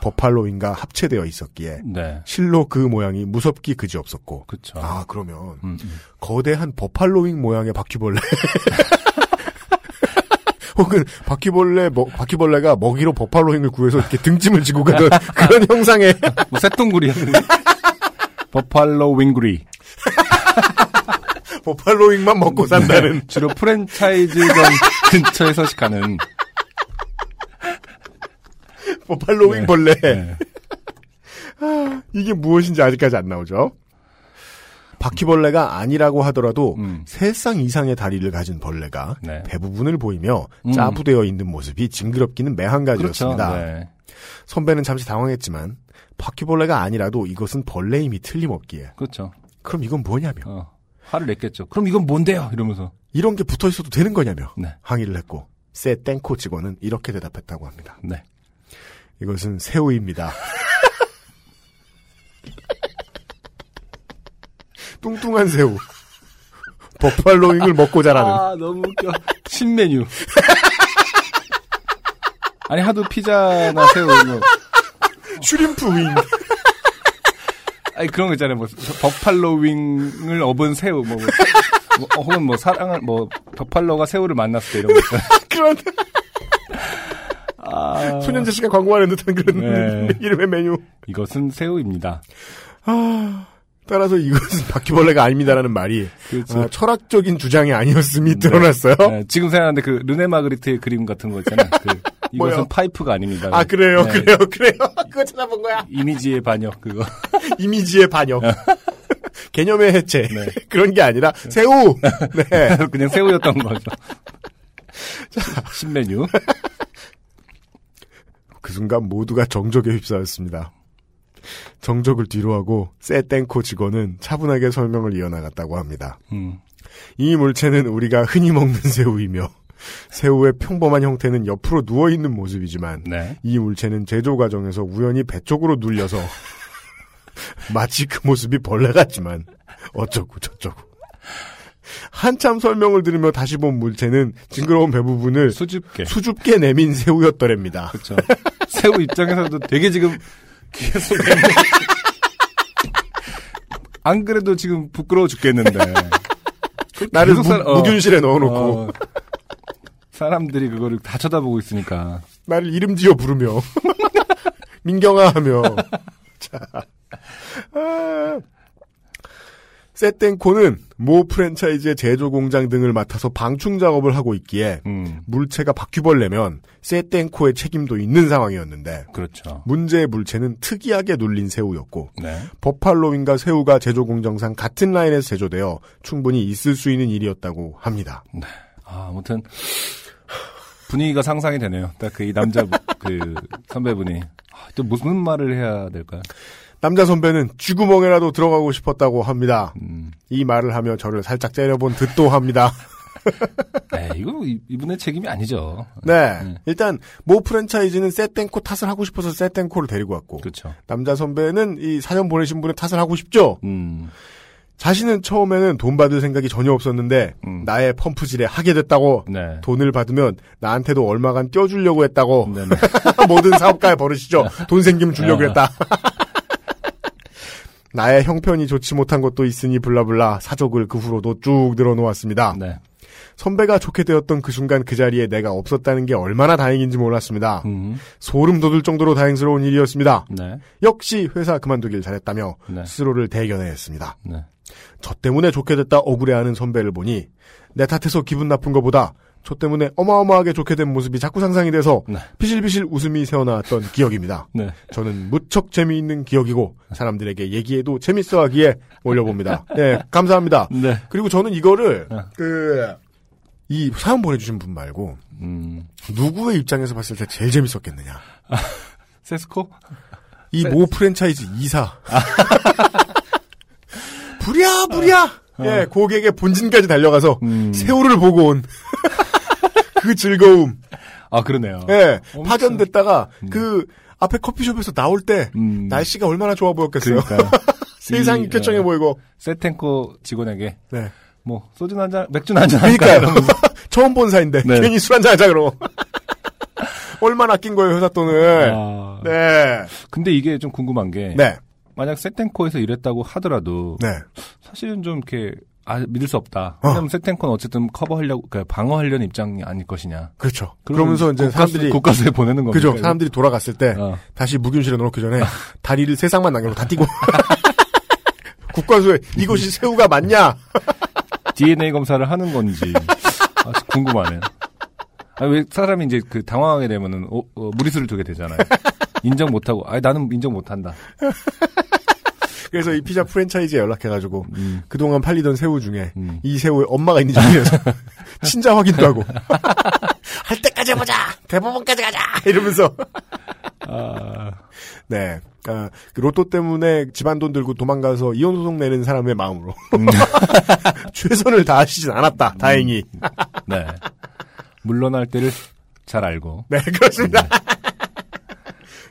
[SPEAKER 3] 버팔로인과 합체되어 있었기에
[SPEAKER 4] 네.
[SPEAKER 3] 실로 그 모양이 무섭기 그지없었고
[SPEAKER 4] 그렇죠.
[SPEAKER 3] 아 그러면
[SPEAKER 4] 음, 음.
[SPEAKER 3] 거대한 버팔로잉 모양의 바퀴벌레 혹은 바퀴벌레 먹- 바퀴벌레가 먹이로 버팔로잉을 구해서 이렇게 등짐을 지고 가던 그런 형상의
[SPEAKER 4] 뭐 새똥구리 버팔로 윙구리
[SPEAKER 3] 버팔로잉만 먹고 산다는
[SPEAKER 4] 주로 프랜차이즈점 근처에 서식하는
[SPEAKER 3] 버팔로잉
[SPEAKER 4] 네.
[SPEAKER 3] 벌레
[SPEAKER 4] 네.
[SPEAKER 3] 이게 무엇인지 아직까지 안 나오죠. 바퀴벌레가 아니라고 하더라도
[SPEAKER 4] 음.
[SPEAKER 3] 세쌍 이상의 다리를 가진 벌레가
[SPEAKER 4] 네.
[SPEAKER 3] 대부분을 보이며
[SPEAKER 4] 음.
[SPEAKER 3] 짜부되어 있는 모습이 징그럽기는 매한가지였습니다.
[SPEAKER 4] 그렇죠. 네.
[SPEAKER 3] 선배는 잠시 당황했지만 바퀴벌레가 아니라도 이것은 벌레임이 틀림없기에
[SPEAKER 4] 그렇죠.
[SPEAKER 3] 그럼 이건 뭐냐며
[SPEAKER 4] 어. 화를 냈겠죠. 그럼 이건 뭔데요? 이러면서.
[SPEAKER 3] 이런 게 붙어 있어도 되는 거냐며
[SPEAKER 4] 네.
[SPEAKER 3] 항의를 했고 세 땡코 직원은 이렇게 대답했다고 합니다.
[SPEAKER 4] 네.
[SPEAKER 3] 이것은 새우입니다. 뚱뚱한 새우. 버팔로잉을 먹고 자라는.
[SPEAKER 4] 아, 너무 웃겨. 신메뉴. 아니, 하도 피자나 새우, 뭐.
[SPEAKER 3] 슈림프 윙.
[SPEAKER 4] 아니, 그런 거 있잖아요. 뭐, 버팔로 윙을 업은 새우, 뭐, 뭐, 뭐, 혹은 뭐, 사랑을, 뭐, 버팔로가 새우를 만났을 때 이런 거 있잖아요.
[SPEAKER 3] 그런
[SPEAKER 4] 아,
[SPEAKER 3] 소년제 씨가 광고하는 듯한 그런
[SPEAKER 4] 네.
[SPEAKER 3] 이름의 메뉴.
[SPEAKER 4] 이것은 새우입니다.
[SPEAKER 3] 따라서 이것은 바퀴벌레가 아닙니다라는 말이
[SPEAKER 4] 그렇죠.
[SPEAKER 3] 아, 철학적인 주장이 아니었음이 드러났어요.
[SPEAKER 4] 네, 지금 생각하는데 그, 르네 마그리트의 그림 같은 거 있잖아요. 그, 이것은? 파이프가 아닙니다.
[SPEAKER 3] 아 그래요,
[SPEAKER 4] 네.
[SPEAKER 3] 그래요, 그래요. 그거 찾아본 거야.
[SPEAKER 4] 이미지의 반역, 그거.
[SPEAKER 3] 이미지의 반역. 개념의 해체.
[SPEAKER 4] 네.
[SPEAKER 3] 그런 게 아니라 새우. 네.
[SPEAKER 4] 그냥 새우였던 거죠. 신메뉴.
[SPEAKER 3] 그 순간 모두가 정적에 휩싸였습니다. 정적을 뒤로하고 세땡코 직원은 차분하게 설명을 이어나갔다고 합니다.
[SPEAKER 4] 음.
[SPEAKER 3] 이 물체는 우리가 흔히 먹는 새우이며 새우의 평범한 형태는 옆으로 누워 있는 모습이지만
[SPEAKER 4] 네.
[SPEAKER 3] 이 물체는 제조 과정에서 우연히 배 쪽으로 눌려서 마치 그 모습이 벌레 같지만 어쩌고 저쩌고 한참 설명을 들으며 다시 본 물체는 징그러운 배 부분을
[SPEAKER 4] 수줍게.
[SPEAKER 3] 수줍게 내민 새우였더랍니다.
[SPEAKER 4] 그렇죠. 새우 입장에서도 되게 지금 계속 안 그래도 지금 부끄러워 죽겠는데.
[SPEAKER 3] 나를
[SPEAKER 4] 계속
[SPEAKER 3] 무,
[SPEAKER 4] 살- 어.
[SPEAKER 3] 무균실에 넣어놓고.
[SPEAKER 4] 어, 사람들이 그거를 다 쳐다보고 있으니까.
[SPEAKER 3] 나를 이름 지어 부르며. 민경아 하며 자 아. 세땡코는 모 프랜차이즈의 제조 공장 등을 맡아서 방충 작업을 하고 있기에
[SPEAKER 4] 음
[SPEAKER 3] 물체가 바퀴벌레면 세땡코의 책임도 있는 상황이었는데
[SPEAKER 4] 그렇죠.
[SPEAKER 3] 문제의 물체는 특이하게 눌린 새우였고
[SPEAKER 4] 네.
[SPEAKER 3] 버팔로윙과 새우가 제조 공정상 같은 라인에서 제조되어 충분히 있을 수 있는 일이었다고 합니다.
[SPEAKER 4] 아, 아무튼 분위기가 상상이 되네요. 딱 그 이 남자 그 선배분이 아, 또 무슨 말을 해야 될까요?
[SPEAKER 3] 남자 선배는 쥐구멍에라도 들어가고 싶었다고 합니다.
[SPEAKER 4] 음.
[SPEAKER 3] 이 말을 하며 저를 살짝 째려본 듯도 합니다.
[SPEAKER 4] 에 이거 이- 이분의 책임이 아니죠.
[SPEAKER 3] 네.
[SPEAKER 4] 네.
[SPEAKER 3] 일단 모 프랜차이즈는 세땡코 탓을 하고 싶어서 세땡코를 데리고 왔고
[SPEAKER 4] 그렇죠.
[SPEAKER 3] 남자 선배는 이 사연 보내신 분의 탓을 하고 싶죠.
[SPEAKER 4] 음.
[SPEAKER 3] 자신은 처음에는 돈 받을 생각이 전혀 없었는데
[SPEAKER 4] 음.
[SPEAKER 3] 나의 펌프질에 하게 됐다고
[SPEAKER 4] 네.
[SPEAKER 3] 돈을 받으면 나한테도 얼마간 떼어주려고 했다고
[SPEAKER 4] 네네.
[SPEAKER 3] 모든 사업가의 버릇이죠. 돈 생기면 주려고
[SPEAKER 4] 아.
[SPEAKER 3] 했다. 나의 형편이 좋지 못한 것도 있으니 블라블라 사족을 그 후로도 쭉 늘어놓았습니다.
[SPEAKER 4] 네.
[SPEAKER 3] 선배가 좋게 되었던 그 순간 그 자리에 내가 없었다는 게 얼마나 다행인지 몰랐습니다.
[SPEAKER 4] 음.
[SPEAKER 3] 소름 돋을 정도로 다행스러운 일이었습니다.
[SPEAKER 4] 네.
[SPEAKER 3] 역시 회사 그만두길 잘했다며
[SPEAKER 4] 네.
[SPEAKER 3] 스스로를 대견해 했습니다.
[SPEAKER 4] 네.
[SPEAKER 3] 저 때문에 좋게 됐다 억울해하는 선배를 보니 내 탓해서 기분 나쁜 것보다 저 때문에 어마어마하게 좋게 된 모습이 자꾸 상상이 돼서
[SPEAKER 4] 네.
[SPEAKER 3] 피실피실 웃음이 새어나왔던 기억입니다.
[SPEAKER 4] 네.
[SPEAKER 3] 저는 무척 재미있는 기억이고 사람들에게 얘기해도 재밌어하기에 올려봅니다. 네, 감사합니다.
[SPEAKER 4] 네.
[SPEAKER 3] 그리고 저는 이거를
[SPEAKER 4] 네.
[SPEAKER 3] 그이 사연 보내주신 분 말고
[SPEAKER 4] 음.
[SPEAKER 3] 누구의 입장에서 봤을 때 제일 재밌었겠느냐.
[SPEAKER 4] 세스코?
[SPEAKER 3] 이
[SPEAKER 4] 세-
[SPEAKER 3] 모 프랜차이즈 이사. 부랴부랴 예 고객의 본진까지 달려가서
[SPEAKER 4] 어. 음.
[SPEAKER 3] 새우를 보고 온 그 즐거움.
[SPEAKER 4] 아, 그러네요.
[SPEAKER 3] 예
[SPEAKER 4] 엄청-
[SPEAKER 3] 파견됐다가 그 앞에 커피숍에서 나올 때
[SPEAKER 4] 음.
[SPEAKER 3] 날씨가 얼마나 좋아 보였겠어요. 세상이
[SPEAKER 4] 이,
[SPEAKER 3] 쾌청해
[SPEAKER 4] 어,
[SPEAKER 3] 보이고.
[SPEAKER 4] 세텐코 직원에게
[SPEAKER 3] 네.
[SPEAKER 4] 뭐 소주 한 잔, 맥주 한잔
[SPEAKER 3] 그러니까요. 처음 본 사인데
[SPEAKER 4] 네.
[SPEAKER 3] 괜히 술 한잔 하자 그러고. 얼마나 아낀 거예요 회사 돈을.
[SPEAKER 4] 아.
[SPEAKER 3] 네.
[SPEAKER 4] 근데 이게 좀 궁금한 게
[SPEAKER 3] 네.
[SPEAKER 4] 만약 세텐코에서 일했다고 하더라도
[SPEAKER 3] 네.
[SPEAKER 4] 사실은 좀 이렇게 아, 믿을 수 없다.
[SPEAKER 3] 어.
[SPEAKER 4] 왜냐면 세텐코는 어쨌든 커버하려고 그러니까 방어하려는 입장이 아닐 것이냐.
[SPEAKER 3] 그렇죠.
[SPEAKER 4] 그러면
[SPEAKER 3] 그러면서 이제
[SPEAKER 4] 국가수-
[SPEAKER 3] 사람들이
[SPEAKER 4] 국가수에 보내는 겁니다.
[SPEAKER 3] 그죠. 사람들이 돌아갔을 때
[SPEAKER 4] 어.
[SPEAKER 3] 다시 무균실에 넣기 전에 다리를 세상만 남겨놓고 다 뛰고 국가수에 이것이 새우가 맞냐?
[SPEAKER 4] DNA 검사를 하는 건지 아, 궁금하네요. 아, 왜 사람이 이제 그 당황하게 되면은 어, 어, 무리수를 두게 되잖아요. 인정 못하고, 아 나는 인정 못한다.
[SPEAKER 3] 그래서 이 피자 프랜차이즈에 연락해가지고
[SPEAKER 4] 음,
[SPEAKER 3] 그동안 팔리던 새우 중에
[SPEAKER 4] 음.
[SPEAKER 3] 이 새우에 엄마가 있는지 확인해서 친자 확인도 하고. 할 때까지 해보자! 대법원까지 가자! 이러면서.
[SPEAKER 4] 아,
[SPEAKER 3] 네. 아, 그 로또 때문에 집안 돈 들고 도망가서 이혼 소송 내는 사람의 마음으로.
[SPEAKER 4] 음.
[SPEAKER 3] 최선을 다하시진 않았다. 다행히.
[SPEAKER 4] 네. 물러날 때를 잘 알고.
[SPEAKER 3] 네 그렇습니다.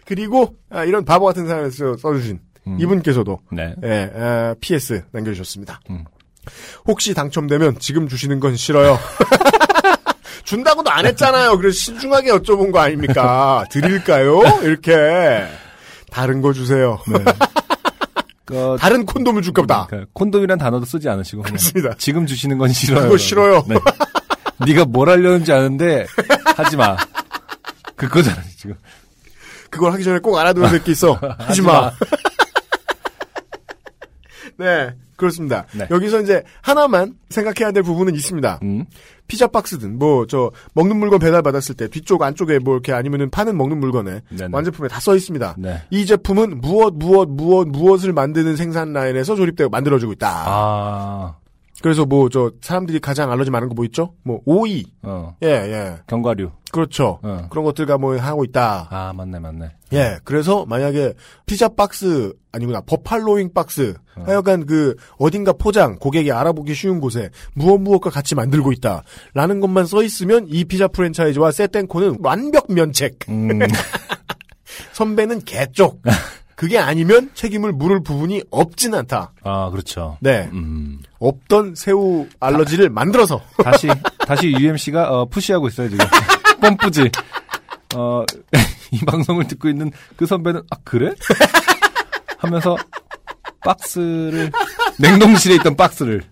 [SPEAKER 3] 그리고 아, 이런 바보 같은 써- 써주신
[SPEAKER 4] 음.
[SPEAKER 3] 이분께서도
[SPEAKER 4] 네.
[SPEAKER 3] 예, 아, PS 남겨주셨습니다.
[SPEAKER 4] 음.
[SPEAKER 3] 혹시 당첨되면 지금 주시는 건 싫어요. 준다고도 안 했잖아요. 그래서 신중하게 여쭤본 거 아닙니까? 드릴까요? 이렇게. 다른 거 주세요.
[SPEAKER 4] 그,
[SPEAKER 3] 다른 콘돔을 줄까 보다.
[SPEAKER 4] 그러니까 콘돔이란 단어도 쓰지 않으시고
[SPEAKER 3] 그렇습니다.
[SPEAKER 4] 지금 주시는 건 싫어요.
[SPEAKER 3] 그거 싫어요.
[SPEAKER 4] 네. 네가 뭘 하려는지 아는데 하지 마. 그거잖아 지금.
[SPEAKER 3] 그걸 하기 전에 꼭 알아두는 새끼 있어. 하지 마. 네. 그렇습니다.
[SPEAKER 4] 네.
[SPEAKER 3] 여기서 이제 하나만 생각해야 될 부분은 있습니다.
[SPEAKER 4] 음.
[SPEAKER 3] 피자 박스든 뭐 저 먹는 물건 배달 받았을 때 뒤쪽 안쪽에 뭐 이렇게 아니면은 파는 먹는 물건에
[SPEAKER 4] 네네.
[SPEAKER 3] 완제품에 다 써 있습니다.
[SPEAKER 4] 네.
[SPEAKER 3] 이 제품은 무엇 무엇 무엇 무엇을 만드는 생산 라인에서 조립되고 만들어지고 있다.
[SPEAKER 4] 아,
[SPEAKER 3] 그래서 뭐 저 사람들이 가장 알러지 많은 거 뭐 있죠? 뭐 오이,
[SPEAKER 4] 어,
[SPEAKER 3] 예 예,
[SPEAKER 4] 견과류.
[SPEAKER 3] 그렇죠.
[SPEAKER 4] 어.
[SPEAKER 3] 그런 것들과 뭐 하고 있다.
[SPEAKER 4] 아, 맞네, 맞네.
[SPEAKER 3] 예, 그래서 만약에 피자 박스 아니구나 버팔로잉 박스
[SPEAKER 4] 어.
[SPEAKER 3] 하여간 그 어딘가 포장 고객이 알아보기 쉬운 곳에 무엇 무엇과 같이 만들고 있다라는 것만 써 있으면 이 피자 프랜차이즈와 세땡코는 완벽 면책.
[SPEAKER 4] 음,
[SPEAKER 3] 선배는 개쪽. 그게 아니면 책임을 물을 부분이 없진 않다.
[SPEAKER 4] 아, 그렇죠.
[SPEAKER 3] 네,
[SPEAKER 4] 음.
[SPEAKER 3] 없던 새우 알러지를 만들어서
[SPEAKER 4] 다시, 다시 UMC가, 어, 푸시하고 있어요, 지금. pom프지. 어, 이 방송을 듣고 있는 그 선배는, 아, 그래? 하면서, 박스를, 냉동실에 있던 박스를,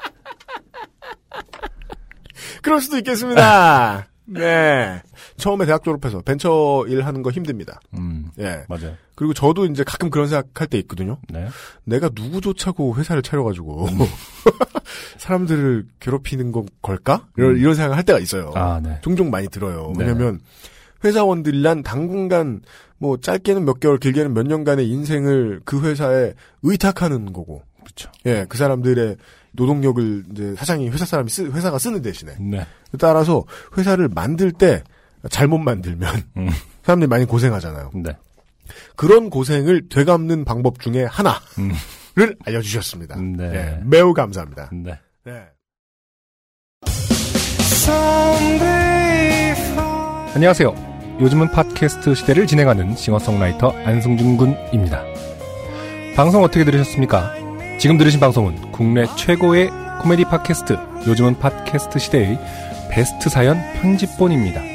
[SPEAKER 3] 그럴 수도 있겠습니다. 네. 처음에 대학 졸업해서 벤처 일 하는 거 힘듭니다.
[SPEAKER 4] 음,
[SPEAKER 3] 예.
[SPEAKER 4] 맞아요.
[SPEAKER 3] 그리고 저도 이제 가끔 그런 생각할 때 있거든요.
[SPEAKER 4] 네.
[SPEAKER 3] 내가 누구 조차고 회사를 차려가지고 사람들을 괴롭히는 건 걸까? 이런, 이런 생각을 할 때가 있어요.
[SPEAKER 4] 아, 네.
[SPEAKER 3] 종종 많이 들어요.
[SPEAKER 4] 네.
[SPEAKER 3] 왜냐면 회사원들이란 당분간 뭐 짧게는 몇 개월, 길게는 몇 년간의 인생을 그 회사에 의탁하는 거고,
[SPEAKER 4] 그렇죠.
[SPEAKER 3] 예, 그 사람들의 노동력을 이제 사장이 회사 사람이 쓰, 회사가 쓰는 대신에
[SPEAKER 4] 네.
[SPEAKER 3] 따라서 회사를 만들 때 잘못 만들면
[SPEAKER 4] 음.
[SPEAKER 3] 사람들이 많이 고생하잖아요.
[SPEAKER 4] 네.
[SPEAKER 3] 그런 고생을 되갚는 방법 중에 하나를
[SPEAKER 4] 음.
[SPEAKER 3] 알려주셨습니다.
[SPEAKER 4] 네.
[SPEAKER 3] 예, 매우 감사합니다.
[SPEAKER 4] 네.
[SPEAKER 3] 네.
[SPEAKER 4] 안녕하세요. 요즘은 팟캐스트 시대를 진행하는 싱어송라이터 안승준 군입니다. 방송 어떻게 들으셨습니까? 지금 들으신 방송은 국내 최고의 코미디 팟캐스트 요즘은 팟캐스트 시대의 베스트 사연 편집본입니다.